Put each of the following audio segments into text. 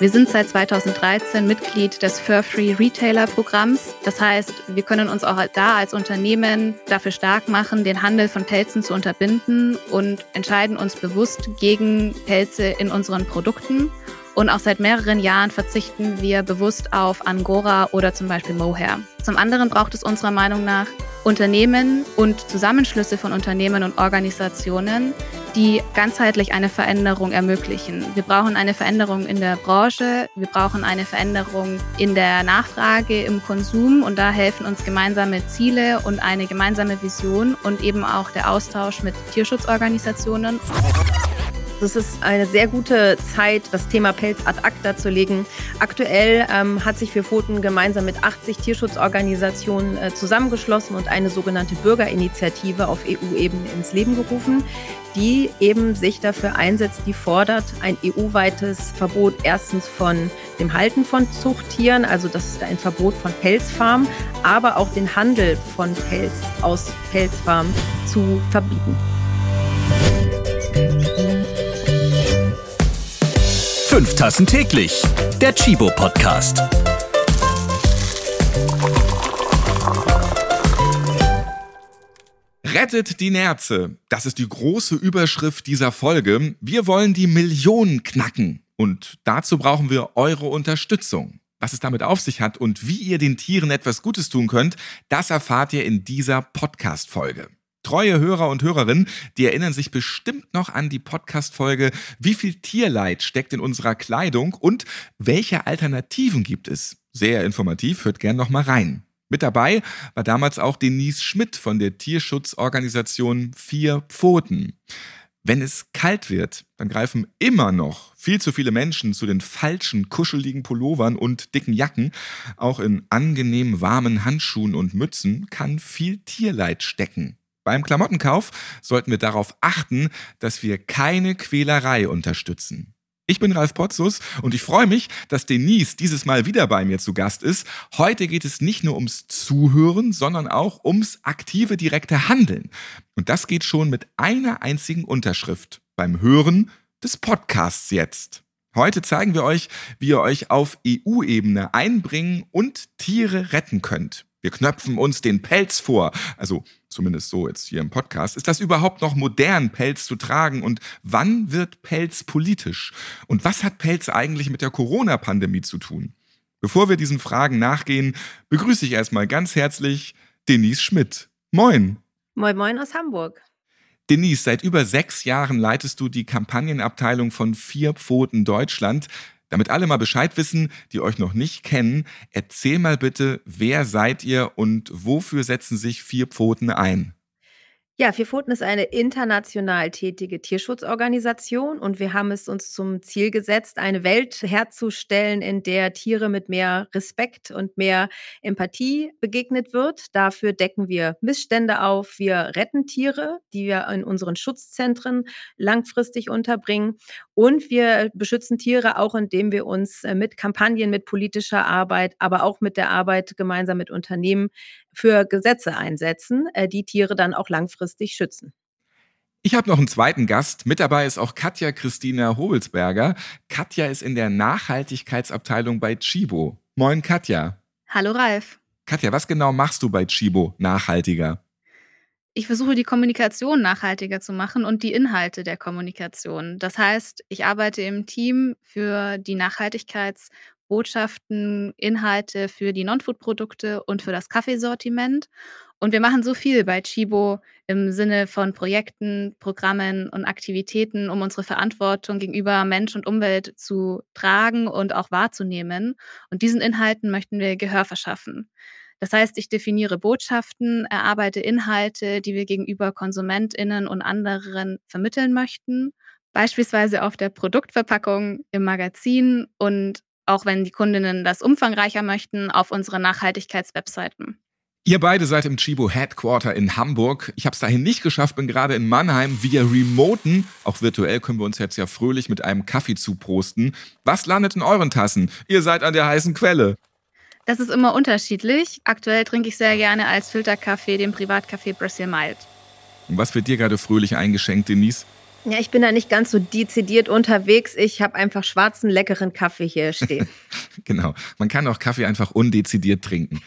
Wir sind seit 2013 Mitglied des Fur-Free Retailer Programms. Das heißt, wir können uns auch da als Unternehmen dafür stark machen, den Handel von Pelzen zu unterbinden und entscheiden uns bewusst gegen Pelze in unseren Produkten. Und auch seit mehreren Jahren verzichten wir bewusst auf Angora oder zum Beispiel Mohair. Zum anderen braucht es unserer Meinung nach Unternehmen und Zusammenschlüsse von Unternehmen und Organisationen, die ganzheitlich eine Veränderung ermöglichen. Wir brauchen eine Veränderung in der Branche, wir brauchen eine Veränderung in der Nachfrage, im Konsum und da helfen uns gemeinsame Ziele und eine gemeinsame Vision und eben auch der Austausch mit Tierschutzorganisationen. Es ist eine sehr gute Zeit, das Thema Pelz ad acta zu legen. Aktuell ähm, hat sich für Pfoten gemeinsam mit 80 Tierschutzorganisationen äh, zusammengeschlossen und eine sogenannte Bürgerinitiative auf EU-Ebene ins Leben gerufen, die eben sich dafür einsetzt, die fordert ein EU-weites Verbot erstens von dem Halten von Zuchttieren, also das ist ein Verbot von Pelzfarmen, aber auch den Handel von Pelz aus Pelzfarmen zu verbieten. Fünf Tassen täglich. Der Chibo Podcast. Rettet die Nerze. Das ist die große Überschrift dieser Folge. Wir wollen die Millionen knacken. Und dazu brauchen wir eure Unterstützung. Was es damit auf sich hat und wie ihr den Tieren etwas Gutes tun könnt, das erfahrt ihr in dieser Podcast-Folge. Treue Hörer und Hörerinnen, die erinnern sich bestimmt noch an die Podcast-Folge Wie viel Tierleid steckt in unserer Kleidung und welche Alternativen gibt es? Sehr informativ, hört gern noch mal rein. Mit dabei war damals auch Denise Schmidt von der Tierschutzorganisation Vier Pfoten. Wenn es kalt wird, dann greifen immer noch viel zu viele Menschen zu den falschen, kuscheligen Pullovern und dicken Jacken. Auch in angenehm warmen Handschuhen und Mützen kann viel Tierleid stecken. Beim Klamottenkauf sollten wir darauf achten, dass wir keine Quälerei unterstützen. Ich bin Ralf Potzus und ich freue mich, dass Denise dieses Mal wieder bei mir zu Gast ist. Heute geht es nicht nur ums Zuhören, sondern auch ums aktive, direkte Handeln. Und das geht schon mit einer einzigen Unterschrift beim Hören des Podcasts jetzt. Heute zeigen wir euch, wie ihr euch auf EU-Ebene einbringen und Tiere retten könnt. Wir knöpfen uns den Pelz vor. Also zumindest so jetzt hier im Podcast. Ist das überhaupt noch modern, Pelz zu tragen? Und wann wird Pelz politisch? Und was hat Pelz eigentlich mit der Corona-Pandemie zu tun? Bevor wir diesen Fragen nachgehen, begrüße ich erstmal ganz herzlich Denise Schmidt. Moin. Moin, moin aus Hamburg. Denise, seit über sechs Jahren leitest du die Kampagnenabteilung von Vier Pfoten Deutschland. Damit alle mal Bescheid wissen, die euch noch nicht kennen, erzähl mal bitte, wer seid ihr und wofür setzen sich vier Pfoten ein? Ja, Vier Pfoten ist eine international tätige Tierschutzorganisation und wir haben es uns zum Ziel gesetzt, eine Welt herzustellen, in der Tiere mit mehr Respekt und mehr Empathie begegnet wird. Dafür decken wir Missstände auf. Wir retten Tiere, die wir in unseren Schutzzentren langfristig unterbringen. Und wir beschützen Tiere auch, indem wir uns äh, mit Kampagnen, mit politischer Arbeit, aber auch mit der Arbeit gemeinsam mit Unternehmen für Gesetze einsetzen, äh, die Tiere dann auch langfristig schützen. Ich habe noch einen zweiten Gast. Mit dabei ist auch Katja Christina Hobelsberger. Katja ist in der Nachhaltigkeitsabteilung bei Chibo. Moin, Katja. Hallo, Ralf. Katja, was genau machst du bei Chibo nachhaltiger? Ich versuche die Kommunikation nachhaltiger zu machen und die Inhalte der Kommunikation. Das heißt, ich arbeite im Team für die Nachhaltigkeits- Botschaften, Inhalte für die Non-Food-Produkte und für das Kaffeesortiment. Und wir machen so viel bei Chibo im Sinne von Projekten, Programmen und Aktivitäten, um unsere Verantwortung gegenüber Mensch und Umwelt zu tragen und auch wahrzunehmen. Und diesen Inhalten möchten wir Gehör verschaffen. Das heißt, ich definiere Botschaften, erarbeite Inhalte, die wir gegenüber Konsumentinnen und anderen vermitteln möchten beispielsweise auf der Produktverpackung, im Magazin und auch wenn die Kundinnen das umfangreicher möchten, auf unsere Nachhaltigkeitswebseiten. Ihr beide seid im Chibo Headquarter in Hamburg. Ich habe es dahin nicht geschafft, bin gerade in Mannheim via Remoten. Auch virtuell können wir uns jetzt ja fröhlich mit einem Kaffee zuprosten. Was landet in euren Tassen? Ihr seid an der heißen Quelle. Das ist immer unterschiedlich. Aktuell trinke ich sehr gerne als Filterkaffee den Privatkaffee Brazil Mild. Und was wird dir gerade fröhlich eingeschenkt, Denise? Ja, ich bin da nicht ganz so dezidiert unterwegs. Ich habe einfach schwarzen, leckeren Kaffee hier stehen. genau. Man kann auch Kaffee einfach undezidiert trinken.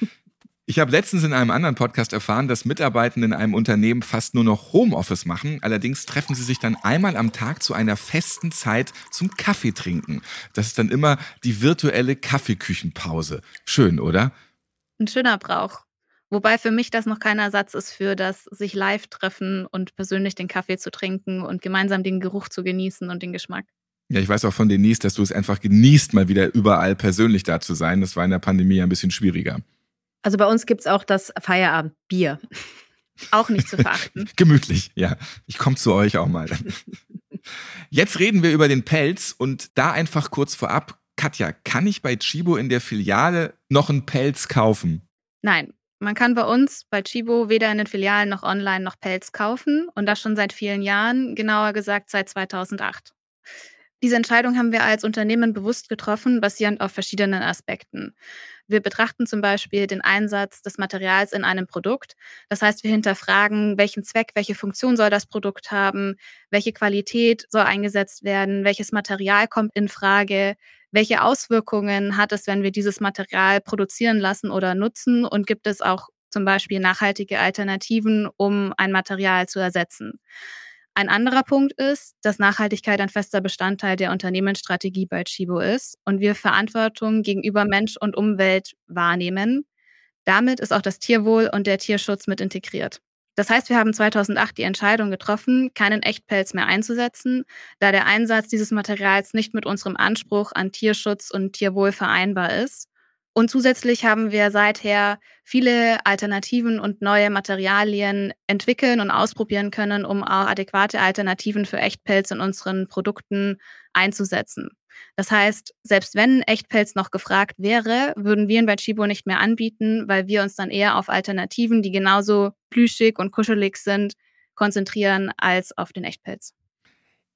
Ich habe letztens in einem anderen Podcast erfahren, dass Mitarbeitende in einem Unternehmen fast nur noch Homeoffice machen. Allerdings treffen sie sich dann einmal am Tag zu einer festen Zeit zum Kaffee trinken. Das ist dann immer die virtuelle Kaffeeküchenpause. Schön, oder? Ein schöner Brauch. Wobei für mich das noch kein Ersatz ist für das sich live treffen und persönlich den Kaffee zu trinken und gemeinsam den Geruch zu genießen und den Geschmack. Ja, ich weiß auch von Denise, dass du es einfach genießt, mal wieder überall persönlich da zu sein. Das war in der Pandemie ein bisschen schwieriger. Also bei uns gibt es auch das Feierabendbier. Auch nicht zu verachten. Gemütlich, ja. Ich komme zu euch auch mal. Jetzt reden wir über den Pelz und da einfach kurz vorab. Katja, kann ich bei Chibo in der Filiale noch einen Pelz kaufen? Nein, man kann bei uns bei Chibo weder in den Filialen noch online noch Pelz kaufen und das schon seit vielen Jahren, genauer gesagt seit 2008. Diese Entscheidung haben wir als Unternehmen bewusst getroffen, basierend auf verschiedenen Aspekten. Wir betrachten zum Beispiel den Einsatz des Materials in einem Produkt. Das heißt, wir hinterfragen, welchen Zweck, welche Funktion soll das Produkt haben, welche Qualität soll eingesetzt werden, welches Material kommt in Frage, welche Auswirkungen hat es, wenn wir dieses Material produzieren lassen oder nutzen? Und gibt es auch zum Beispiel nachhaltige Alternativen, um ein Material zu ersetzen? Ein anderer Punkt ist, dass Nachhaltigkeit ein fester Bestandteil der Unternehmensstrategie bei Chibo ist und wir Verantwortung gegenüber Mensch und Umwelt wahrnehmen. Damit ist auch das Tierwohl und der Tierschutz mit integriert. Das heißt, wir haben 2008 die Entscheidung getroffen, keinen Echtpelz mehr einzusetzen, da der Einsatz dieses Materials nicht mit unserem Anspruch an Tierschutz und Tierwohl vereinbar ist. Und zusätzlich haben wir seither viele Alternativen und neue Materialien entwickeln und ausprobieren können, um auch adäquate Alternativen für Echtpelz in unseren Produkten einzusetzen. Das heißt, selbst wenn Echtpelz noch gefragt wäre, würden wir ihn bei Chibo nicht mehr anbieten, weil wir uns dann eher auf Alternativen, die genauso plüschig und kuschelig sind, konzentrieren als auf den Echtpelz.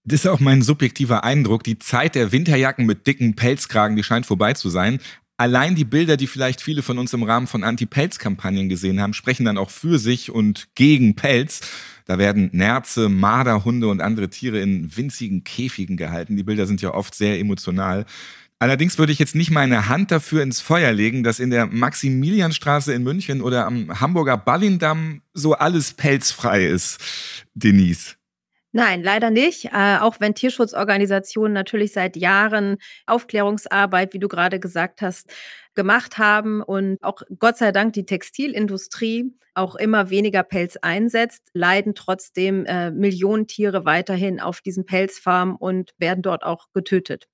Das ist auch mein subjektiver Eindruck. Die Zeit der Winterjacken mit dicken Pelzkragen, die scheint vorbei zu sein. Allein die Bilder, die vielleicht viele von uns im Rahmen von Anti-Pelz-Kampagnen gesehen haben, sprechen dann auch für sich und gegen Pelz. Da werden Nerze, Marderhunde und andere Tiere in winzigen Käfigen gehalten. Die Bilder sind ja oft sehr emotional. Allerdings würde ich jetzt nicht meine Hand dafür ins Feuer legen, dass in der Maximilianstraße in München oder am Hamburger Ballindamm so alles pelzfrei ist. Denise. Nein, leider nicht. Äh, auch wenn Tierschutzorganisationen natürlich seit Jahren Aufklärungsarbeit, wie du gerade gesagt hast, gemacht haben und auch Gott sei Dank die Textilindustrie auch immer weniger Pelz einsetzt, leiden trotzdem äh, Millionen Tiere weiterhin auf diesen Pelzfarmen und werden dort auch getötet.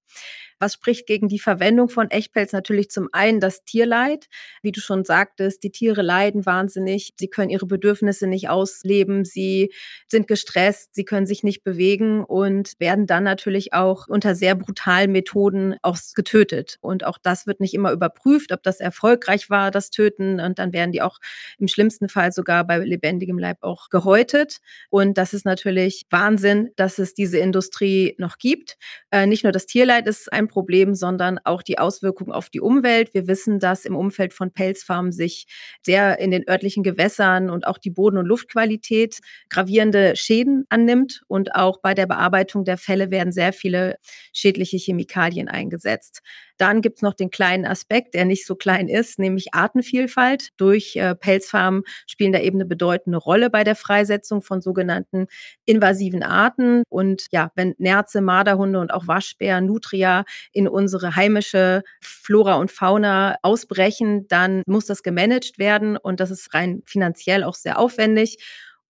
Was spricht gegen die Verwendung von Echtpelz? Natürlich zum einen das Tierleid. Wie du schon sagtest, die Tiere leiden wahnsinnig. Sie können ihre Bedürfnisse nicht ausleben. Sie sind gestresst. Sie können sich nicht bewegen und werden dann natürlich auch unter sehr brutalen Methoden auch getötet. Und auch das wird nicht immer überprüft, ob das erfolgreich war, das Töten. Und dann werden die auch im schlimmsten Fall sogar bei lebendigem Leib auch gehäutet. Und das ist natürlich Wahnsinn, dass es diese Industrie noch gibt. Äh, nicht nur das Tierleid ist ein Problem, sondern auch die Auswirkungen auf die Umwelt. Wir wissen, dass im Umfeld von Pelzfarmen sich sehr in den örtlichen Gewässern und auch die Boden- und Luftqualität gravierende Schäden annimmt. Und auch bei der Bearbeitung der Fälle werden sehr viele schädliche Chemikalien eingesetzt. Dann gibt es noch den kleinen Aspekt, der nicht so klein ist, nämlich Artenvielfalt. Durch äh, Pelzfarmen spielen da eben eine bedeutende Rolle bei der Freisetzung von sogenannten invasiven Arten. Und ja, wenn Nerze, Marderhunde und auch Waschbären, Nutria in unsere heimische Flora und Fauna ausbrechen, dann muss das gemanagt werden und das ist rein finanziell auch sehr aufwendig.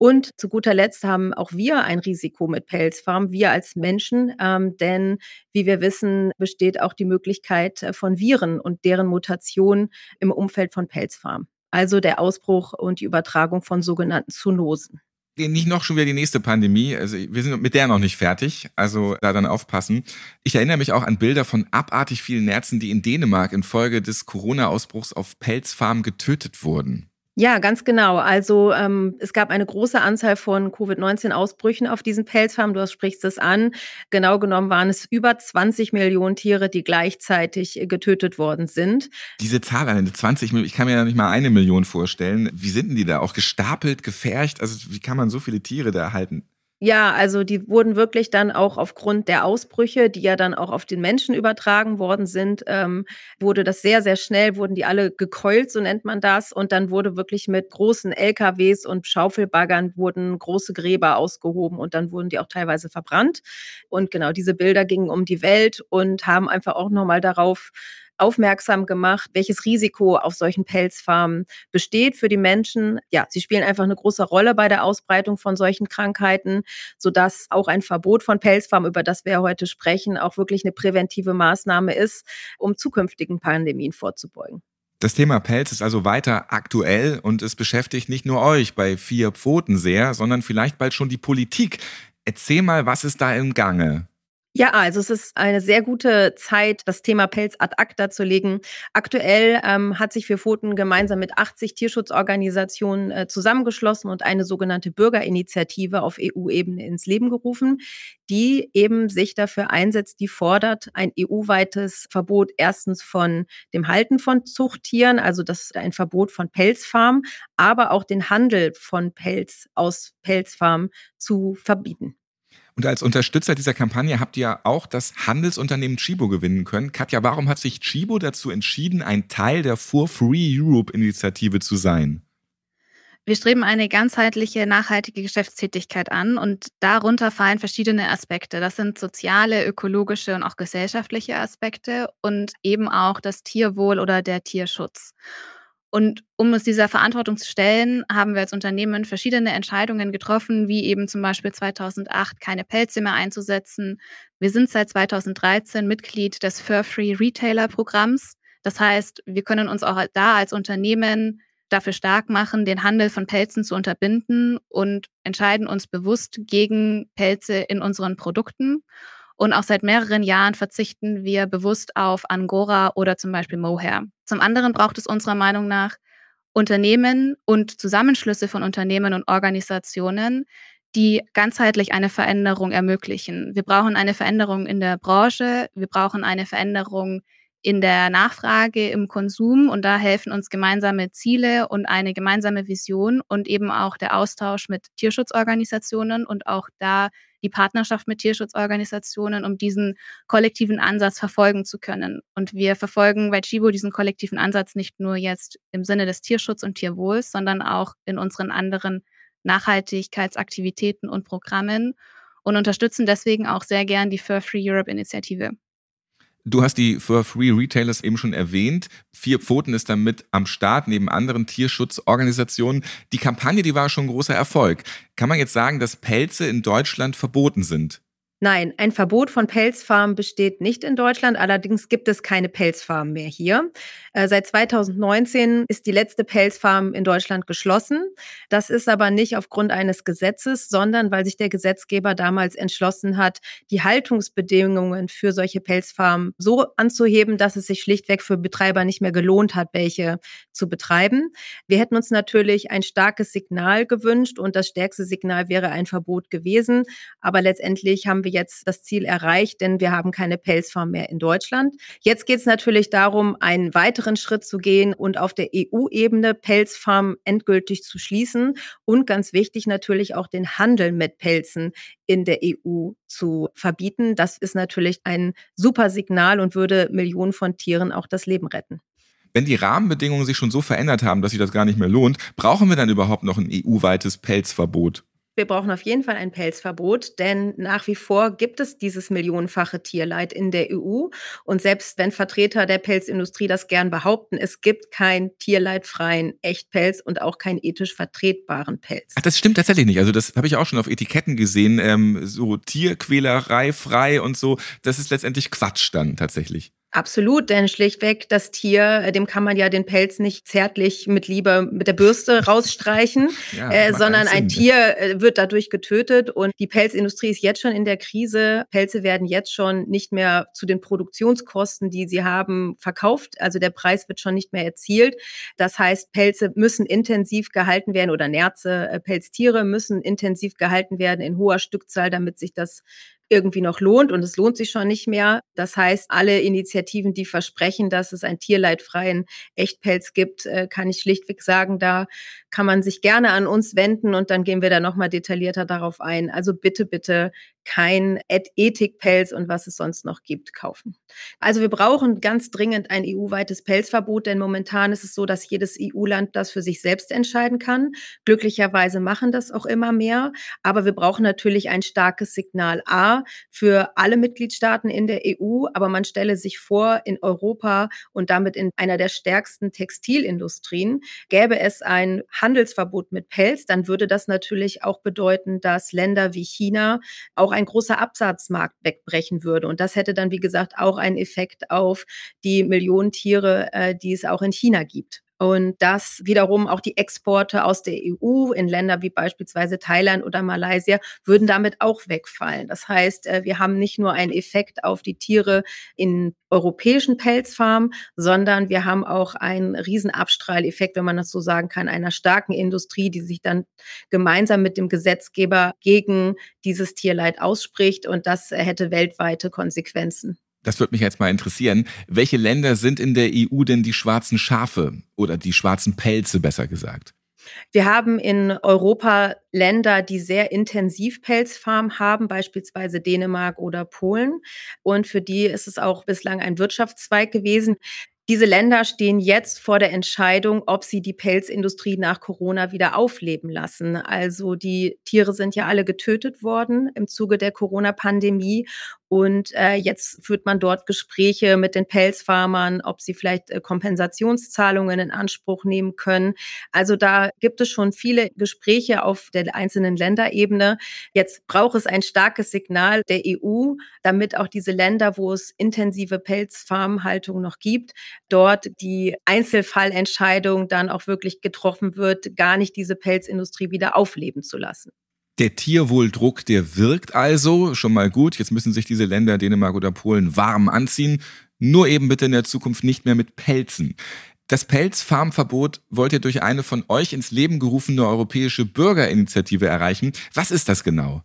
Und zu guter Letzt haben auch wir ein Risiko mit Pelzfarmen, wir als Menschen, ähm, denn wie wir wissen, besteht auch die Möglichkeit äh, von Viren und deren Mutation im Umfeld von Pelzfarmen. Also der Ausbruch und die Übertragung von sogenannten Zoonosen nicht noch schon wieder die nächste Pandemie. Also wir sind mit der noch nicht fertig. Also da dann aufpassen. Ich erinnere mich auch an Bilder von abartig vielen Nerzen, die in Dänemark infolge des Corona-Ausbruchs auf Pelzfarmen getötet wurden. Ja, ganz genau. Also ähm, es gab eine große Anzahl von Covid-19-Ausbrüchen auf diesen Pelzfarmen. Du sprichst es an. Genau genommen waren es über 20 Millionen Tiere, die gleichzeitig getötet worden sind. Diese Zahl, eine 20 Millionen, ich kann mir ja nicht mal eine Million vorstellen. Wie sind denn die da? Auch gestapelt, gefärcht? Also wie kann man so viele Tiere da erhalten? Ja, also die wurden wirklich dann auch aufgrund der Ausbrüche, die ja dann auch auf den Menschen übertragen worden sind, ähm, wurde das sehr, sehr schnell, wurden die alle gekeult, so nennt man das. Und dann wurde wirklich mit großen LKWs und Schaufelbaggern wurden große Gräber ausgehoben und dann wurden die auch teilweise verbrannt. Und genau diese Bilder gingen um die Welt und haben einfach auch nochmal darauf aufmerksam gemacht, welches Risiko auf solchen Pelzfarmen besteht für die Menschen. Ja, sie spielen einfach eine große Rolle bei der Ausbreitung von solchen Krankheiten, sodass auch ein Verbot von Pelzfarmen, über das wir heute sprechen, auch wirklich eine präventive Maßnahme ist, um zukünftigen Pandemien vorzubeugen. Das Thema Pelz ist also weiter aktuell und es beschäftigt nicht nur euch bei vier Pfoten sehr, sondern vielleicht bald schon die Politik. Erzähl mal, was ist da im Gange? Ja, also es ist eine sehr gute Zeit, das Thema Pelz ad acta zu legen. Aktuell ähm, hat sich für Pfoten gemeinsam mit 80 Tierschutzorganisationen äh, zusammengeschlossen und eine sogenannte Bürgerinitiative auf EU-Ebene ins Leben gerufen, die eben sich dafür einsetzt, die fordert ein EU-weites Verbot erstens von dem Halten von Zuchttieren, also das ein Verbot von Pelzfarmen, aber auch den Handel von Pelz aus Pelzfarmen zu verbieten. Und als Unterstützer dieser Kampagne habt ihr auch das Handelsunternehmen Chibo gewinnen können. Katja, warum hat sich Chibo dazu entschieden, ein Teil der For Free Europe Initiative zu sein? Wir streben eine ganzheitliche, nachhaltige Geschäftstätigkeit an und darunter fallen verschiedene Aspekte. Das sind soziale, ökologische und auch gesellschaftliche Aspekte und eben auch das Tierwohl oder der Tierschutz. Und um uns dieser Verantwortung zu stellen, haben wir als Unternehmen verschiedene Entscheidungen getroffen, wie eben zum Beispiel 2008 keine Pelze mehr einzusetzen. Wir sind seit 2013 Mitglied des Fur-Free Retailer Programms. Das heißt, wir können uns auch da als Unternehmen dafür stark machen, den Handel von Pelzen zu unterbinden und entscheiden uns bewusst gegen Pelze in unseren Produkten. Und auch seit mehreren Jahren verzichten wir bewusst auf Angora oder zum Beispiel Mohair. Zum anderen braucht es unserer Meinung nach Unternehmen und Zusammenschlüsse von Unternehmen und Organisationen, die ganzheitlich eine Veränderung ermöglichen. Wir brauchen eine Veränderung in der Branche, wir brauchen eine Veränderung in der Nachfrage, im Konsum und da helfen uns gemeinsame Ziele und eine gemeinsame Vision und eben auch der Austausch mit Tierschutzorganisationen und auch da die Partnerschaft mit Tierschutzorganisationen, um diesen kollektiven Ansatz verfolgen zu können. Und wir verfolgen bei Chibo diesen kollektiven Ansatz nicht nur jetzt im Sinne des Tierschutz und Tierwohls, sondern auch in unseren anderen Nachhaltigkeitsaktivitäten und Programmen und unterstützen deswegen auch sehr gern die Fur Free Europe Initiative. Du hast die Fur Free Retailers eben schon erwähnt. Vier Pfoten ist damit am Start neben anderen Tierschutzorganisationen. Die Kampagne, die war schon ein großer Erfolg. Kann man jetzt sagen, dass Pelze in Deutschland verboten sind? Nein, ein Verbot von Pelzfarmen besteht nicht in Deutschland. Allerdings gibt es keine Pelzfarmen mehr hier. Äh, seit 2019 ist die letzte Pelzfarm in Deutschland geschlossen. Das ist aber nicht aufgrund eines Gesetzes, sondern weil sich der Gesetzgeber damals entschlossen hat, die Haltungsbedingungen für solche Pelzfarmen so anzuheben, dass es sich schlichtweg für Betreiber nicht mehr gelohnt hat, welche zu betreiben. Wir hätten uns natürlich ein starkes Signal gewünscht und das stärkste Signal wäre ein Verbot gewesen. Aber letztendlich haben wir jetzt das Ziel erreicht, denn wir haben keine Pelzfarm mehr in Deutschland. Jetzt geht es natürlich darum, einen weiteren Schritt zu gehen und auf der EU-Ebene Pelzfarmen endgültig zu schließen und ganz wichtig natürlich auch den Handel mit Pelzen in der EU zu verbieten. Das ist natürlich ein super Signal und würde Millionen von Tieren auch das Leben retten. Wenn die Rahmenbedingungen sich schon so verändert haben, dass sich das gar nicht mehr lohnt, brauchen wir dann überhaupt noch ein EU-weites Pelzverbot? Wir brauchen auf jeden Fall ein Pelzverbot, denn nach wie vor gibt es dieses millionenfache Tierleid in der EU. Und selbst wenn Vertreter der Pelzindustrie das gern behaupten, es gibt keinen tierleidfreien Echtpelz und auch keinen ethisch vertretbaren Pelz. Ach, das stimmt tatsächlich nicht. Also das habe ich auch schon auf Etiketten gesehen. Ähm, so Tierquälerei frei und so. Das ist letztendlich Quatsch dann tatsächlich. Absolut, denn schlichtweg das Tier, äh, dem kann man ja den Pelz nicht zärtlich mit Liebe mit der Bürste rausstreichen, ja, äh, sondern ein Tier äh, wird dadurch getötet und die Pelzindustrie ist jetzt schon in der Krise. Pelze werden jetzt schon nicht mehr zu den Produktionskosten, die sie haben, verkauft. Also der Preis wird schon nicht mehr erzielt. Das heißt, Pelze müssen intensiv gehalten werden oder Nerze, äh, Pelztiere müssen intensiv gehalten werden in hoher Stückzahl, damit sich das irgendwie noch lohnt und es lohnt sich schon nicht mehr. Das heißt, alle Initiativen, die versprechen, dass es einen tierleidfreien Echtpelz gibt, äh, kann ich schlichtweg sagen, da kann man sich gerne an uns wenden und dann gehen wir da nochmal detaillierter darauf ein. Also bitte, bitte kein Ethikpelz und was es sonst noch gibt, kaufen. Also wir brauchen ganz dringend ein EU-weites Pelzverbot, denn momentan ist es so, dass jedes EU-Land das für sich selbst entscheiden kann. Glücklicherweise machen das auch immer mehr, aber wir brauchen natürlich ein starkes Signal A für alle Mitgliedstaaten in der EU, aber man stelle sich vor, in Europa und damit in einer der stärksten Textilindustrien gäbe es ein Handelsverbot mit Pelz, dann würde das natürlich auch bedeuten, dass Länder wie China auch ein großer Absatzmarkt wegbrechen würde. Und das hätte dann, wie gesagt, auch einen Effekt auf die Millionen Tiere, äh, die es auch in China gibt. Und das wiederum auch die Exporte aus der EU in Länder wie beispielsweise Thailand oder Malaysia würden damit auch wegfallen. Das heißt, äh, wir haben nicht nur einen Effekt auf die Tiere in europäischen Pelzfarmen, sondern wir haben auch einen riesen Abstrahleffekt, wenn man das so sagen kann, einer starken Industrie, die sich dann gemeinsam mit dem Gesetzgeber gegen dieses Tierleid ausspricht. Und das hätte weltweite Konsequenzen das würde mich jetzt mal interessieren. Welche Länder sind in der EU denn die schwarzen Schafe oder die schwarzen Pelze besser gesagt? Wir haben in Europa Länder, die sehr intensiv Pelzfarmen haben, beispielsweise Dänemark oder Polen. Und für die ist es auch bislang ein Wirtschaftszweig gewesen. Diese Länder stehen jetzt vor der Entscheidung, ob sie die Pelzindustrie nach Corona wieder aufleben lassen. Also die Tiere sind ja alle getötet worden im Zuge der Corona-Pandemie und äh, jetzt führt man dort Gespräche mit den Pelzfarmern, ob sie vielleicht äh, Kompensationszahlungen in Anspruch nehmen können. Also da gibt es schon viele Gespräche auf der einzelnen Länderebene. Jetzt braucht es ein starkes Signal der EU, damit auch diese Länder, wo es intensive Pelzfarmhaltung noch gibt, dort die Einzelfallentscheidung dann auch wirklich getroffen wird, gar nicht diese Pelzindustrie wieder aufleben zu lassen. Der Tierwohldruck, der wirkt also schon mal gut. Jetzt müssen sich diese Länder, Dänemark oder Polen, warm anziehen. Nur eben bitte in der Zukunft nicht mehr mit Pelzen. Das Pelzfarmverbot wollt ihr durch eine von euch ins Leben gerufene europäische Bürgerinitiative erreichen. Was ist das genau?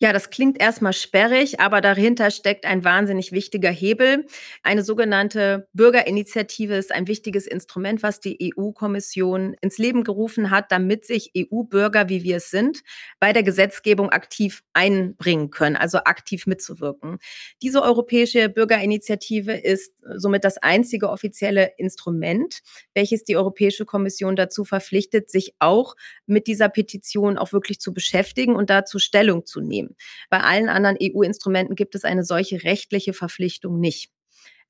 Ja, das klingt erstmal sperrig, aber dahinter steckt ein wahnsinnig wichtiger Hebel. Eine sogenannte Bürgerinitiative ist ein wichtiges Instrument, was die EU-Kommission ins Leben gerufen hat, damit sich EU-Bürger, wie wir es sind, bei der Gesetzgebung aktiv einbringen können, also aktiv mitzuwirken. Diese europäische Bürgerinitiative ist somit das einzige offizielle Instrument, welches die Europäische Kommission dazu verpflichtet, sich auch mit dieser Petition auch wirklich zu beschäftigen und dazu Stellung zu nehmen. Bei allen anderen EU-Instrumenten gibt es eine solche rechtliche Verpflichtung nicht.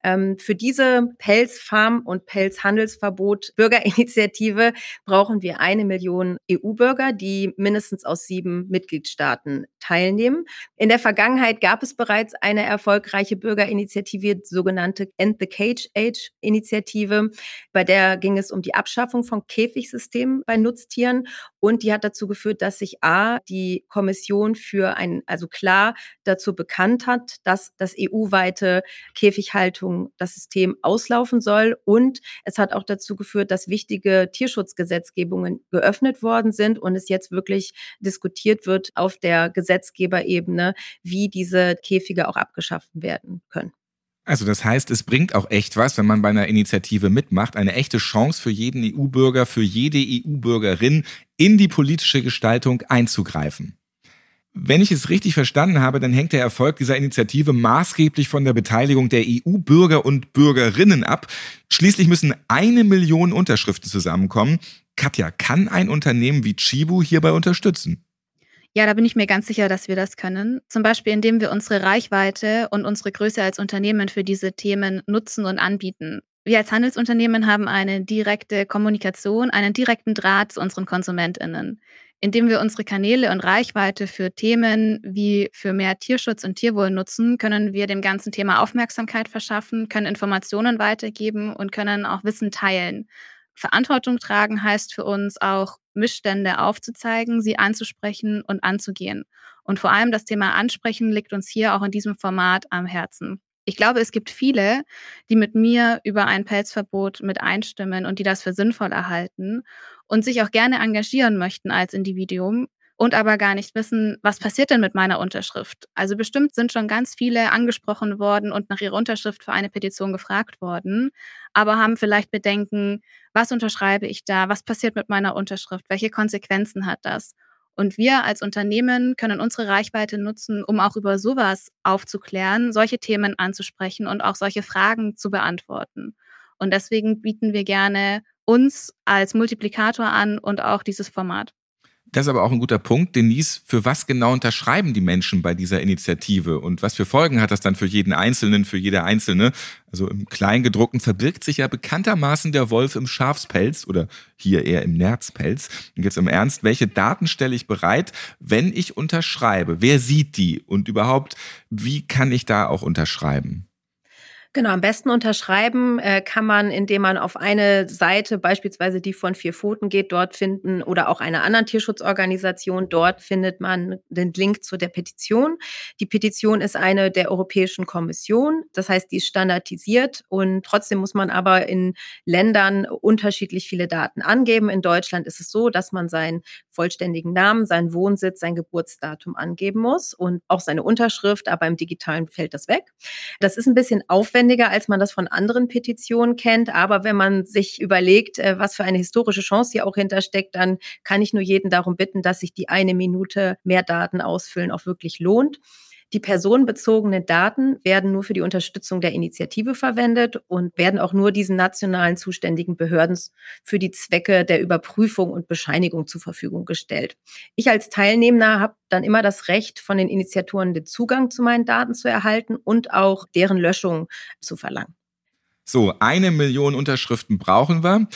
Ähm, für diese Pelzfarm- und Pelzhandelsverbot Bürgerinitiative brauchen wir eine Million EU-Bürger, die mindestens aus sieben Mitgliedstaaten teilnehmen. In der Vergangenheit gab es bereits eine erfolgreiche Bürgerinitiative, die sogenannte End the Cage Age Initiative. Bei der ging es um die Abschaffung von Käfigsystemen bei Nutztieren und die hat dazu geführt, dass sich A, die Kommission für ein, also klar dazu bekannt hat, dass das EU-weite Käfighaltung das System auslaufen soll. Und es hat auch dazu geführt, dass wichtige Tierschutzgesetzgebungen geöffnet worden sind und es jetzt wirklich diskutiert wird auf der Gesetzgeberebene, wie diese Käfige auch abgeschafft werden können. Also das heißt, es bringt auch echt was, wenn man bei einer Initiative mitmacht, eine echte Chance für jeden EU-Bürger, für jede EU-Bürgerin in die politische Gestaltung einzugreifen. Wenn ich es richtig verstanden habe, dann hängt der Erfolg dieser Initiative maßgeblich von der Beteiligung der EU-Bürger und Bürgerinnen ab. Schließlich müssen eine Million Unterschriften zusammenkommen. Katja, kann ein Unternehmen wie Chibu hierbei unterstützen? Ja, da bin ich mir ganz sicher, dass wir das können. Zum Beispiel, indem wir unsere Reichweite und unsere Größe als Unternehmen für diese Themen nutzen und anbieten. Wir als Handelsunternehmen haben eine direkte Kommunikation, einen direkten Draht zu unseren KonsumentInnen. Indem wir unsere Kanäle und Reichweite für Themen wie für mehr Tierschutz und Tierwohl nutzen, können wir dem ganzen Thema Aufmerksamkeit verschaffen, können Informationen weitergeben und können auch Wissen teilen. Verantwortung tragen heißt für uns auch, Missstände aufzuzeigen, sie anzusprechen und anzugehen. Und vor allem das Thema Ansprechen liegt uns hier auch in diesem Format am Herzen. Ich glaube, es gibt viele, die mit mir über ein Pelzverbot mit einstimmen und die das für sinnvoll erhalten und sich auch gerne engagieren möchten als Individuum. und aber gar nicht wissen, was passiert denn mit meiner Unterschrift. Also bestimmt sind schon ganz viele angesprochen worden und nach ihrer Unterschrift für eine Petition gefragt worden, aber haben vielleicht Bedenken, was unterschreibe ich da, was passiert mit meiner Unterschrift, welche Konsequenzen hat das. Und wir als Unternehmen können unsere Reichweite nutzen, um auch über sowas aufzuklären, solche Themen anzusprechen und auch solche Fragen zu beantworten. Und deswegen bieten wir gerne uns als Multiplikator an und auch dieses Format. Das ist aber auch ein guter Punkt. Denise, für was genau unterschreiben die Menschen bei dieser Initiative und was für Folgen hat das dann für jeden Einzelnen, für jede Einzelne? Also im Kleingedruckten verbirgt sich ja bekanntermaßen der Wolf im Schafspelz oder hier eher im Nerzpelz. Und jetzt im Ernst, welche Daten stelle ich bereit, wenn ich unterschreibe? Wer sieht die? Und überhaupt, wie kann ich da auch unterschreiben? Genau, am besten unterschreiben äh, kann man, indem man auf eine Seite, beispielsweise die von Vier Pfoten geht, dort finden oder auch einer anderen Tierschutzorganisation. Dort findet man den Link zu der Petition. Die Petition ist eine der Europäischen Kommission. Das heißt, die ist standardisiert und trotzdem muss man aber in Ländern unterschiedlich viele Daten angeben. In Deutschland ist es so, dass man seinen vollständigen Namen, seinen Wohnsitz, sein Geburtsdatum angeben muss und auch seine Unterschrift, aber im digitalen fällt das weg. Das ist ein bisschen aufwendig aufwendiger, als man das von anderen Petitionen kennt. Aber wenn man sich überlegt, äh, was für eine historische Chance hier auch hintersteckt, dann kann ich nur jeden darum bitten, dass sich die eine Minute mehr Daten ausfüllen auch wirklich lohnt. Die personenbezogenen Daten werden nur für die Unterstützung der Initiative verwendet und werden auch nur diesen nationalen zuständigen Behörden für die Zwecke der Überprüfung und Bescheinigung zur Verfügung gestellt. Ich als Teilnehmer habe dann immer das Recht, von den Initiatoren den Zugang zu meinen Daten zu erhalten und auch deren Löschung zu verlangen. So, eine Million Unterschriften brauchen wir.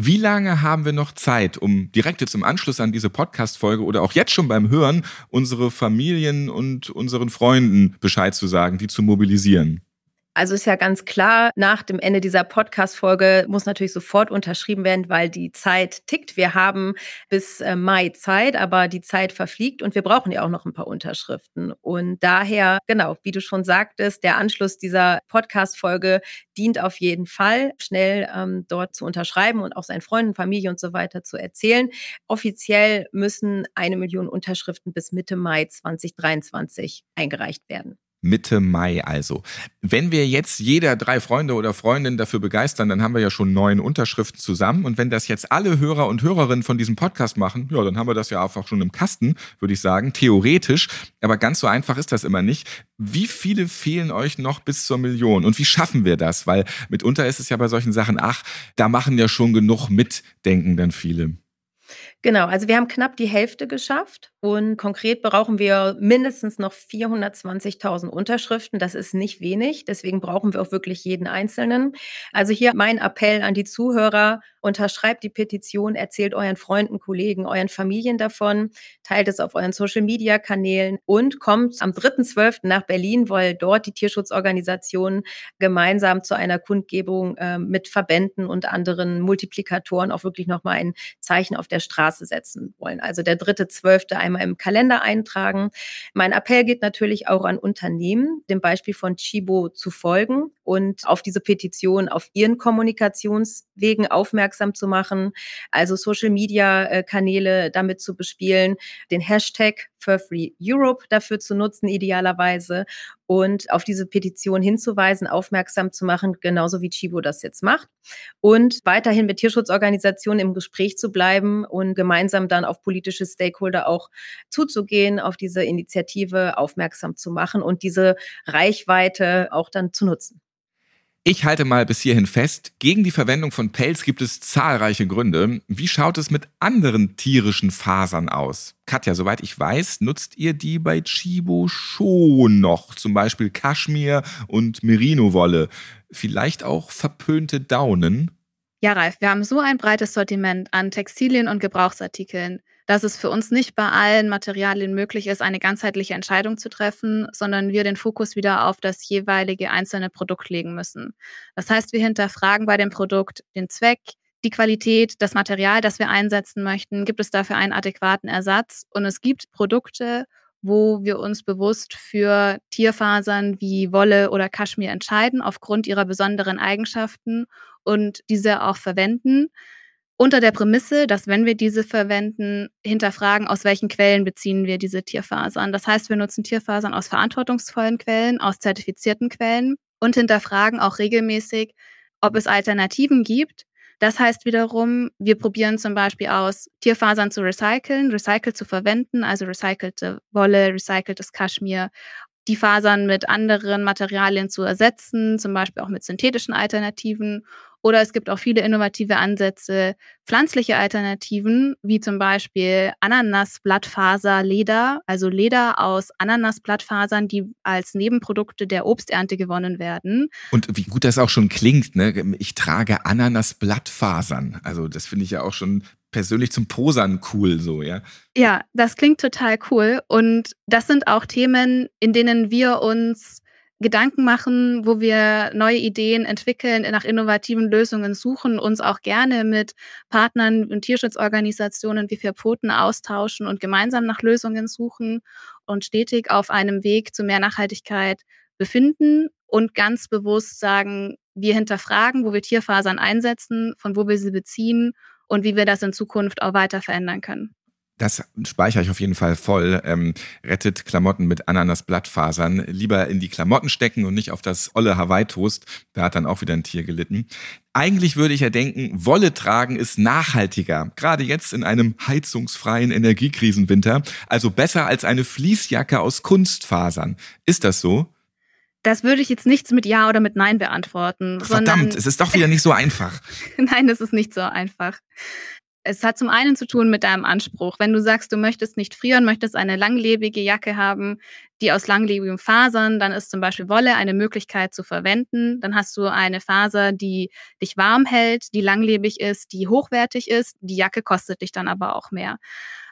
Wie lange haben wir noch Zeit, um direkt jetzt im Anschluss an diese Podcast-Folge oder auch jetzt schon beim Hören unsere Familien und unseren Freunden Bescheid zu sagen, die zu mobilisieren? Also ist ja ganz klar, nach dem Ende dieser Podcast-Folge muss natürlich sofort unterschrieben werden, weil die Zeit tickt. Wir haben bis äh, Mai Zeit, aber die Zeit verfliegt und wir brauchen ja auch noch ein paar Unterschriften. Und daher, genau, wie du schon sagtest, der Anschluss dieser Podcast-Folge dient auf jeden Fall, schnell ähm, dort zu unterschreiben und auch seinen Freunden, Familie und so weiter zu erzählen. Offiziell müssen eine Million Unterschriften bis Mitte Mai 2023 eingereicht werden. Mitte Mai also. Wenn wir jetzt jeder drei Freunde oder Freundinnen dafür begeistern, dann haben wir ja schon neun Unterschriften zusammen. Und wenn das jetzt alle Hörer und Hörerinnen von diesem Podcast machen, ja, dann haben wir das ja einfach schon im Kasten, würde ich sagen, theoretisch. Aber ganz so einfach ist das immer nicht. Wie viele fehlen euch noch bis zur Million? Und wie schaffen wir das? Weil mitunter ist es ja bei solchen Sachen, ach, da machen ja schon genug mit, denken dann viele. Genau, also wir haben knapp die Hälfte geschafft und konkret brauchen wir mindestens noch 420.000 Unterschriften. Das ist nicht wenig, deswegen brauchen wir auch wirklich jeden Einzelnen. Also hier mein Appell an die Zuhörer, unterschreibt die Petition, erzählt euren Freunden, Kollegen, euren Familien davon, teilt es auf euren Social-Media-Kanälen und kommt am 3.12. nach Berlin, weil dort die Tierschutzorganisationen gemeinsam zu einer Kundgebung äh, mit Verbänden und anderen Multiplikatoren auch wirklich nochmal ein Zeichen auf der Straße Straße setzen wollen. Also der dritte Zwölfte einmal im Kalender eintragen. Mein Appell geht natürlich auch an Unternehmen, dem Beispiel von Chibo zu folgen und auf diese Petition auf ihren Kommunikationswegen aufmerksam zu machen. Also Social Media äh, Kanäle damit zu bespielen, den Hashtag for Free Europe dafür zu nutzen, idealerweise, und auf diese Petition hinzuweisen, aufmerksam zu machen, genauso wie Chibo das jetzt macht. Und weiterhin mit Tierschutzorganisationen im Gespräch zu bleiben und gemeinsam dann auf politische Stakeholder auch zuzugehen, auf diese Initiative aufmerksam zu machen und diese Reichweite auch dann zu nutzen. Ich halte mal bis hierhin fest, gegen die Verwendung von Pelz gibt es zahlreiche Gründe. Wie schaut es mit anderen tierischen Fasern aus? Katja, soweit ich weiß, nutzt ihr die bei Chibo schon noch, zum Beispiel Kaschmir und Merino-Wolle. Vielleicht auch verpönte Daunen? Ja, Ralf, wir haben so ein breites Sortiment an Textilien und Gebrauchsartikeln dass es für uns nicht bei allen Materialien möglich ist, eine ganzheitliche Entscheidung zu treffen, sondern wir den Fokus wieder auf das jeweilige einzelne Produkt legen müssen. Das heißt, wir hinterfragen bei dem Produkt den Zweck, die Qualität, das Material, das wir einsetzen möchten. Gibt es dafür einen adäquaten Ersatz? Und es gibt Produkte, wo wir uns bewusst für Tierfasern wie Wolle oder Kaschmir entscheiden, aufgrund ihrer besonderen Eigenschaften und diese auch verwenden. Unter der Prämisse, dass wenn wir diese verwenden, hinterfragen, aus welchen Quellen beziehen wir diese Tierfasern. Das heißt, wir nutzen Tierfasern aus verantwortungsvollen Quellen, aus zertifizierten Quellen und hinterfragen auch regelmäßig, ob es Alternativen gibt. Das heißt wiederum, wir probieren zum Beispiel aus, Tierfasern zu recyceln, recycelt zu verwenden, also recycelte Wolle, recyceltes Kaschmir, die Fasern mit anderen Materialien zu ersetzen, zum Beispiel auch mit synthetischen Alternativen oder es gibt auch viele innovative Ansätze, pflanzliche Alternativen, wie zum Beispiel Ananasblattfaser, Leder, also Leder aus Ananasblattfasern, die als Nebenprodukte der Obsternte gewonnen werden. Und wie gut das auch schon klingt, ne? Ich trage Ananasblattfasern. Also das finde ich ja auch schon persönlich zum Posern cool, so, ja. Ja, das klingt total cool. Und das sind auch Themen, in denen wir uns Gedanken machen, wo wir neue Ideen entwickeln, nach innovativen Lösungen suchen, uns auch gerne mit Partnern und Tierschutzorganisationen wie Vier Pfoten austauschen und gemeinsam nach Lösungen suchen und stetig auf einem Weg zu mehr Nachhaltigkeit befinden und ganz bewusst sagen, wir hinterfragen, wo wir Tierfasern einsetzen, von wo wir sie beziehen und wie wir das in Zukunft auch weiter verändern können. Das speichere ich auf jeden Fall voll. Ähm, rettet Klamotten mit Ananas-Blattfasern. Lieber in die Klamotten stecken und nicht auf das olle Hawaii-Toast. Da hat dann auch wieder ein Tier gelitten. Eigentlich würde ich ja denken, Wolle tragen ist nachhaltiger. Gerade jetzt in einem heizungsfreien Energiekrisenwinter. Also besser als eine Fließjacke aus Kunstfasern. Ist das so? Das würde ich jetzt nichts mit Ja oder mit Nein beantworten. Verdammt, es ist doch wieder nicht so einfach. Nein, es ist nicht so einfach. Es hat zum einen zu tun mit deinem Anspruch. Wenn du sagst, du möchtest nicht frieren, möchtest eine langlebige Jacke haben, die aus langlebigen Fasern, dann ist zum Beispiel Wolle eine Möglichkeit zu verwenden. Dann hast du eine Faser, die dich warm hält, die langlebig ist, die hochwertig ist. Die Jacke kostet dich dann aber auch mehr.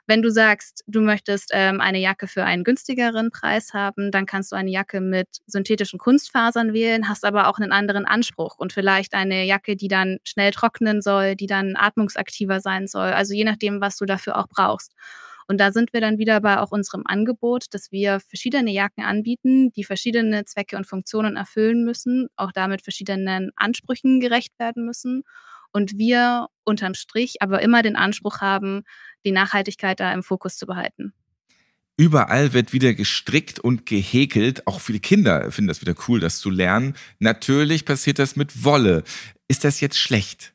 Wenn du sagst, du möchtest ähm, eine Jacke für einen günstigeren Preis haben, dann kannst du eine Jacke mit synthetischen Kunstfasern wählen, hast aber auch einen anderen Anspruch und vielleicht eine Jacke, die dann schnell trocknen soll, die dann atmungsaktiver sein soll. Also je nachdem, was du dafür auch brauchst. Und da sind wir dann wieder bei auch unserem Angebot, dass wir verschiedene Jacken anbieten, die verschiedene Zwecke und Funktionen erfüllen müssen, auch damit verschiedenen Ansprüchen gerecht werden müssen. Und wir unterm Strich aber immer den Anspruch haben, die Nachhaltigkeit da im Fokus zu behalten. Überall wird wieder gestrickt und gehäkelt. Auch viele Kinder finden das wieder cool, das zu lernen. Natürlich passiert das mit Wolle. Ist das jetzt schlecht?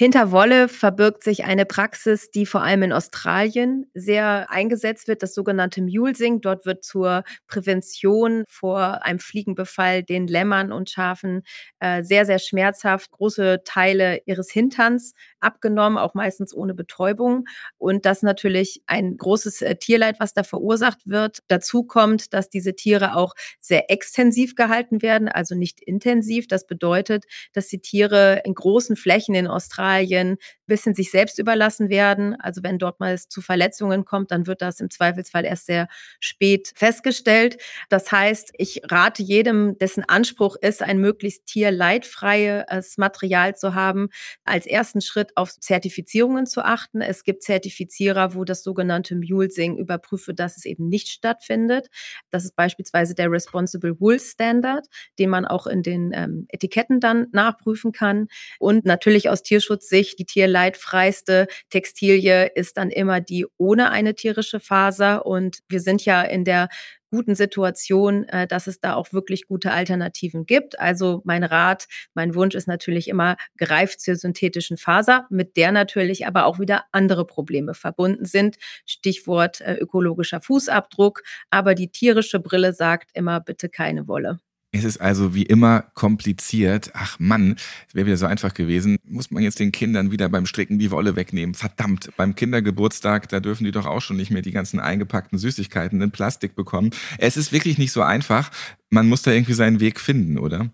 Hinter Wolle verbirgt sich eine Praxis, die vor allem in Australien sehr eingesetzt wird, das sogenannte Mulesing. Dort wird zur Prävention vor einem Fliegenbefall den Lämmern und Schafen äh, sehr, sehr schmerzhaft große Teile ihres Hinterns abgenommen, auch meistens ohne Betäubung. Und das natürlich ein großes äh, Tierleid, was da verursacht wird. Dazu kommt, dass diese Tiere auch sehr extensiv gehalten werden, also nicht intensiv. Das bedeutet, dass die Tiere in großen Flächen in Australien Australien bisschen sich selbst überlassen werden. Also wenn dort mal es zu Verletzungen kommt, dann wird das im Zweifelsfall erst sehr spät festgestellt. Das heißt, ich rate jedem, dessen Anspruch ist, ein möglichst tierleidfreies Material zu haben, als ersten Schritt auf Zertifizierungen zu achten. Es gibt Zertifizierer, wo das sogenannte Mulesing überprüfe, dass es eben nicht stattfindet. Das ist beispielsweise der Responsible Wool Standard, den man auch in den ähm, Etiketten dann nachprüfen kann. Und natürlich aus Tierschutz Tierschutzsicht die tierleidfreiste Textilie ist dann immer die ohne eine tierische Faser. Und wir sind ja in der guten Situation, äh, dass es da auch wirklich gute Alternativen gibt. Also mein Rat, mein Wunsch ist natürlich immer gereift zur synthetischen Faser, mit der natürlich aber auch wieder andere Probleme verbunden sind. Stichwort äh, ökologischer Fußabdruck. Aber die tierische Brille sagt immer bitte keine Wolle. Es ist also wie immer kompliziert. Ach Mann, es wäre wieder so einfach gewesen. Muss man jetzt den Kindern wieder beim Stricken die Wolle wegnehmen? Verdammt, beim Kindergeburtstag, da dürfen die doch auch schon nicht mehr die ganzen eingepackten Süßigkeiten in Plastik bekommen. Es ist wirklich nicht so einfach. Man muss da irgendwie seinen Weg finden, oder?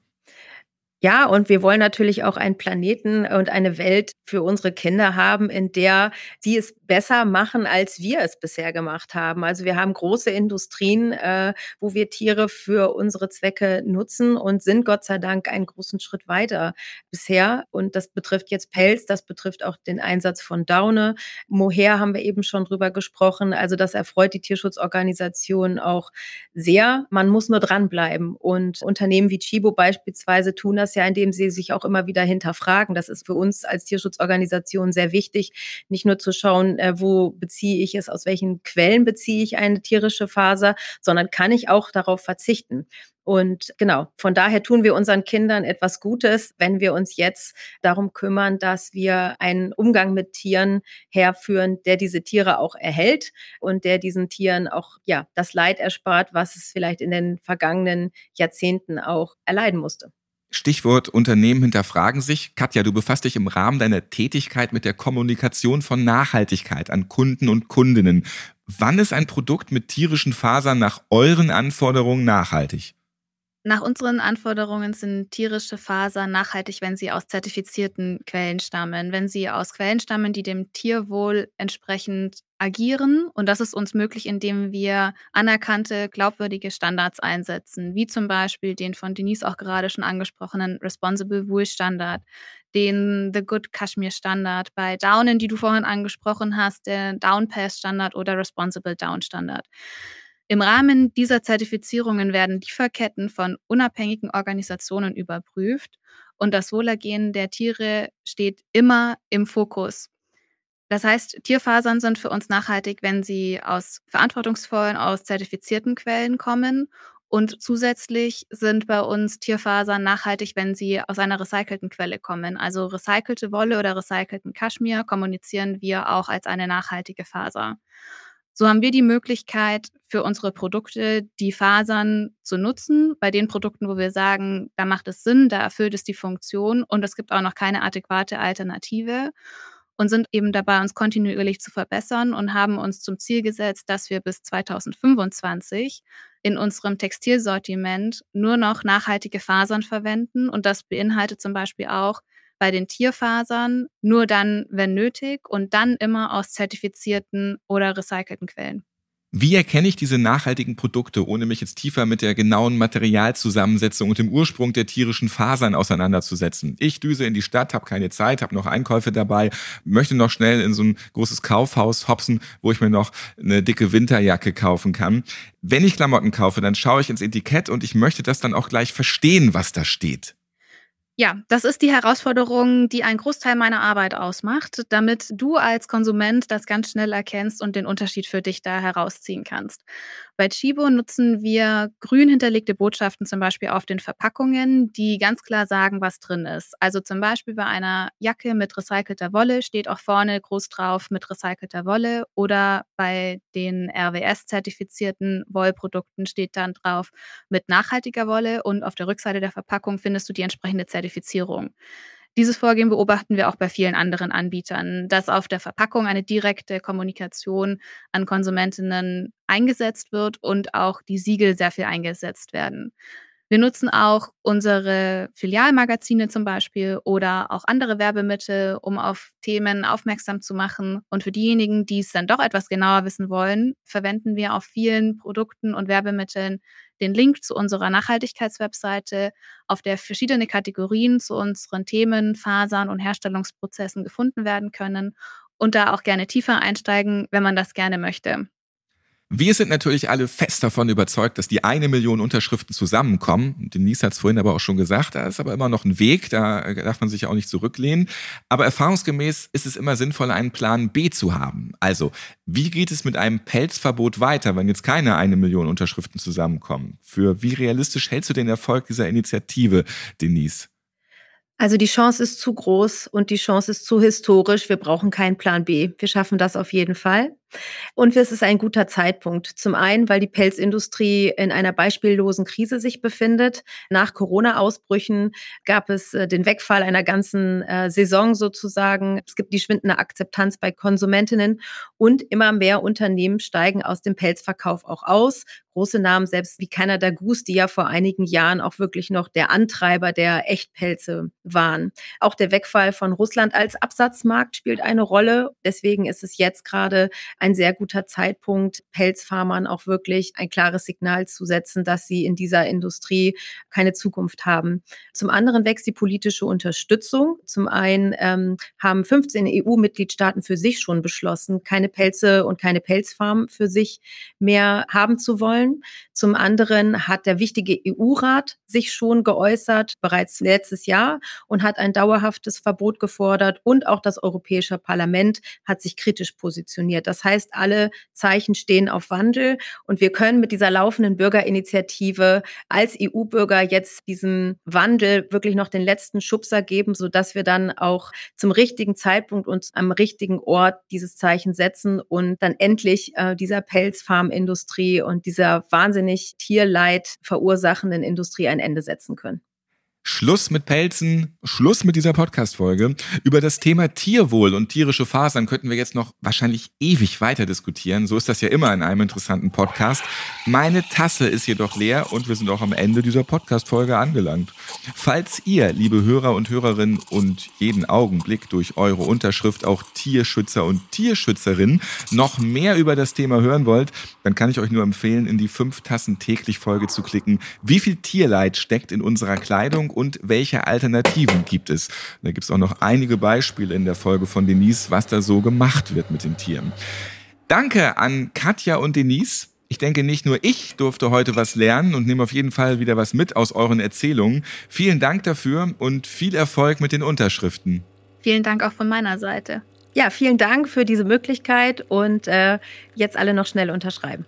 Ja, und wir wollen natürlich auch einen Planeten und eine Welt für unsere Kinder haben, in der sie es besser machen, als wir es bisher gemacht haben. Also wir haben große Industrien, äh, wo wir Tiere für unsere Zwecke nutzen und sind Gott sei Dank einen großen Schritt weiter bisher. Und das betrifft jetzt Pelz, das betrifft auch den Einsatz von Daune. Mohair haben wir eben schon drüber gesprochen. Also das erfreut die Tierschutzorganisationen auch sehr. Man muss nur dranbleiben. Und Unternehmen wie Chibo beispielsweise tun das das ja, indem sie sich auch immer wieder hinterfragen. Das ist für uns als Tierschutzorganisation sehr wichtig, nicht nur zu schauen, äh, wo beziehe ich es, aus welchen Quellen beziehe ich eine tierische Faser, sondern kann ich auch darauf verzichten. Und genau, von daher tun wir unseren Kindern etwas Gutes, wenn wir uns jetzt darum kümmern, dass wir einen Umgang mit Tieren herführen, der diese Tiere auch erhält und der diesen Tieren auch ja das Leid erspart, was es vielleicht in den vergangenen Jahrzehnten auch erleiden musste. Stichwort Unternehmen hinterfragen sich. Katja, du befasst dich im Rahmen deiner Tätigkeit mit der Kommunikation von Nachhaltigkeit an Kunden und Kundinnen. Wann ist ein Produkt mit tierischen Fasern nach euren Anforderungen nachhaltig? Nach unseren Anforderungen sind tierische Fasern nachhaltig, wenn sie aus zertifizierten Quellen stammen, wenn sie aus Quellen stammen, die dem Tierwohl entsprechend agieren. Und das ist uns möglich, indem wir anerkannte, glaubwürdige Standards einsetzen, wie zum Beispiel den von Denise auch gerade schon angesprochenen Responsible Wool Standard, den The Good Kashmir Standard, bei Downen, die du vorhin angesprochen hast, der Down Pass Standard oder Responsible Down Standard. Im Rahmen dieser Zertifizierungen werden Lieferketten von unabhängigen Organisationen überprüft und das Wohlergehen der Tiere steht immer im Fokus. Das heißt, Tierfasern sind für uns nachhaltig, wenn sie aus verantwortungsvollen, aus zertifizierten Quellen kommen. Und zusätzlich sind bei uns Tierfasern nachhaltig, wenn sie aus einer recycelten Quelle kommen. Also recycelte Wolle oder recycelten Kaschmir kommunizieren wir auch als eine nachhaltige Faser. So haben wir die Möglichkeit, für unsere Produkte die Fasern zu nutzen. Bei den Produkten, wo wir sagen, da macht es Sinn, da erfüllt es die Funktion und es gibt auch noch keine adäquate Alternative und sind eben dabei, uns kontinuierlich zu verbessern und haben uns zum Ziel gesetzt, dass wir bis 2025 in unserem Textilsortiment nur noch nachhaltige Fasern verwenden. Und das beinhaltet zum Beispiel auch bei den Tierfasern nur dann, wenn nötig und dann immer aus zertifizierten oder recycelten Quellen. Wie erkenne ich diese nachhaltigen Produkte, ohne mich jetzt tiefer mit der genauen Materialzusammensetzung und dem Ursprung der tierischen Fasern auseinanderzusetzen? Ich düse in die Stadt, habe keine Zeit, habe noch Einkäufe dabei, möchte noch schnell in so ein großes Kaufhaus hopsen, wo ich mir noch eine dicke Winterjacke kaufen kann. Wenn ich Klamotten kaufe, dann schaue ich ins Etikett und ich möchte das dann auch gleich verstehen, was da steht. Ja, das ist die Herausforderung, die einen Großteil meiner Arbeit ausmacht, damit du als Konsument das ganz schnell erkennst und den Unterschied für dich da herausziehen kannst. Bei Chibo nutzen wir grün hinterlegte Botschaften zum Beispiel auf den Verpackungen, die ganz klar sagen, was drin ist. Also zum Beispiel bei einer Jacke mit recycelter Wolle steht auch vorne groß drauf mit recycelter Wolle oder bei den RWS-zertifizierten Wollprodukten steht dann drauf mit nachhaltiger Wolle und auf der Rückseite der Verpackung findest du die entsprechende Zertifizierung. Dieses Vorgehen beobachten wir auch bei vielen anderen Anbietern, dass auf der Verpackung eine direkte Kommunikation an Konsumentinnen eingesetzt wird und auch die Siegel sehr viel eingesetzt werden. Wir nutzen auch unsere Filialmagazine zum Beispiel oder auch andere Werbemittel, um auf Themen aufmerksam zu machen. Und für diejenigen, die es dann doch etwas genauer wissen wollen, verwenden wir auf vielen Produkten und Werbemitteln den Link zu unserer Nachhaltigkeitswebseite, auf der verschiedene Kategorien zu unseren Themen, Fasern und Herstellungsprozessen gefunden werden können und da auch gerne tiefer einsteigen, wenn man das gerne möchte. Wir sind natürlich alle fest davon überzeugt, dass die eine Million Unterschriften zusammenkommen. Denise hat es vorhin aber auch schon gesagt, da ist aber immer noch ein Weg, da darf man sich auch nicht zurücklehnen. Aber erfahrungsgemäß ist es immer sinnvoll, einen Plan B zu haben. Also, wie geht es mit einem Pelzverbot weiter, wenn jetzt keine eine Million Unterschriften zusammenkommen? Für wie realistisch hältst du den Erfolg dieser Initiative, Denise? Also die Chance ist zu groß und die Chance ist zu historisch. Wir brauchen keinen Plan B. Wir schaffen das auf jeden Fall. Und es ist ein guter Zeitpunkt. Zum einen, weil die Pelzindustrie in einer beispiellosen Krise sich befindet. Nach Corona-Ausbrüchen gab es äh, den Wegfall einer ganzen äh, Saison sozusagen. Es gibt die schwindende Akzeptanz bei Konsumentinnen und immer mehr Unternehmen steigen aus dem Pelzverkauf auch aus. Große Namen, selbst wie Canada Goose, die ja vor einigen Jahren auch wirklich noch der Antreiber der Echtpelze waren. Auch der Wegfall von Russland als Absatzmarkt spielt eine Rolle. Deswegen ist es jetzt gerade ein sehr guter Zeitpunkt, Pelzfarmern auch wirklich ein klares Signal zu setzen, dass sie in dieser Industrie keine Zukunft haben. Zum anderen wächst die politische Unterstützung. Zum einen ähm, haben 15 EU-Mitgliedstaaten für sich schon beschlossen, keine Pelze und keine Pelzfarmen für sich mehr haben zu wollen. Zum anderen hat der wichtige EU-Rat sich schon geäußert, bereits letztes Jahr, und hat ein dauerhaftes Verbot gefordert. Und auch das Europäische Parlament hat sich kritisch positioniert. Das heißt, alle Zeichen stehen auf Wandel. Und wir können mit dieser laufenden Bürgerinitiative als EU-Bürger jetzt diesem Wandel wirklich noch den letzten Schubser geben, sodass wir dann auch zum richtigen Zeitpunkt und am richtigen Ort dieses Zeichen setzen und dann endlich äh, dieser Pelzfarmindustrie und dieser wahnsinnig Tierleid verursachenden Industrie ein Ende setzen können. Schluss mit Pelzen, Schluss mit dieser Podcast-Folge. Über das Thema Tierwohl und tierische Fasern könnten wir jetzt noch wahrscheinlich ewig weiter diskutieren. So ist das ja immer in einem interessanten Podcast. Meine Tasse ist jedoch leer und wir sind auch am Ende dieser Podcast-Folge angelangt. Falls ihr, liebe Hörer und Hörerinnen und jeden Augenblick durch eure Unterschrift auch Tierschützer und Tierschützerinnen noch mehr über das Thema hören wollt, dann kann ich euch nur empfehlen, in die fünf Tassen täglich Folge zu klicken. Wie viel Tierleid steckt in unserer Kleidung und welche Alternativen gibt es? Da gibt es auch noch einige Beispiele in der Folge von Denise, was da so gemacht wird mit den Tieren. Danke an Katja und Denise. Ich denke, nicht nur ich durfte heute was lernen und nehme auf jeden Fall wieder was mit aus euren Erzählungen. Vielen Dank dafür und viel Erfolg mit den Unterschriften. Vielen Dank auch von meiner Seite. Ja, vielen Dank für diese Möglichkeit und äh, jetzt alle noch schnell unterschreiben.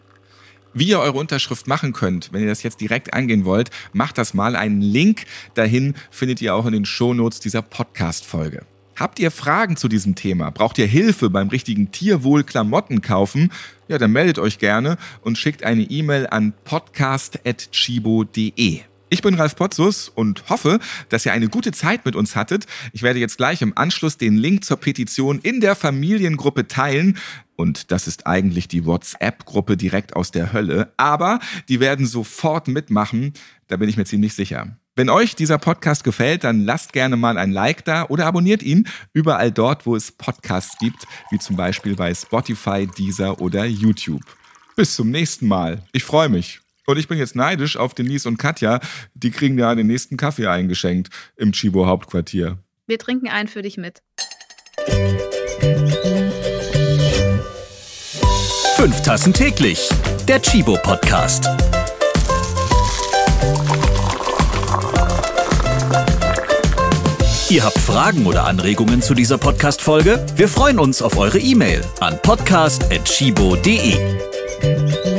Wie ihr eure Unterschrift machen könnt, wenn ihr das jetzt direkt angehen wollt, macht das mal. Einen Link dahin findet ihr auch in den Shownotes dieser Podcast-Folge. Habt ihr Fragen zu diesem Thema? Braucht ihr Hilfe beim richtigen Tierwohl-Klamotten kaufen? Ja, dann meldet euch gerne und schickt eine E-Mail an podcast.chibo.de. Ich bin Ralf Potzus und hoffe, dass ihr eine gute Zeit mit uns hattet. Ich werde jetzt gleich im Anschluss den Link zur Petition in der Familiengruppe teilen. Und das ist eigentlich die WhatsApp-Gruppe direkt aus der Hölle. Aber die werden sofort mitmachen. Da bin ich mir ziemlich sicher. Wenn euch dieser Podcast gefällt, dann lasst gerne mal ein Like da oder abonniert ihn überall dort, wo es Podcasts gibt, wie zum Beispiel bei Spotify, Deezer oder YouTube. Bis zum nächsten Mal. Ich freue mich. Und ich bin jetzt neidisch auf Denise und Katja. Die kriegen ja den nächsten Kaffee eingeschenkt im Chibo Hauptquartier. Wir trinken einen für dich mit. Fünf Tassen täglich. Der Chibo Podcast. Ihr habt Fragen oder Anregungen zu dieser Podcast-Folge? Wir freuen uns auf eure E-Mail an podcast.chibo.de.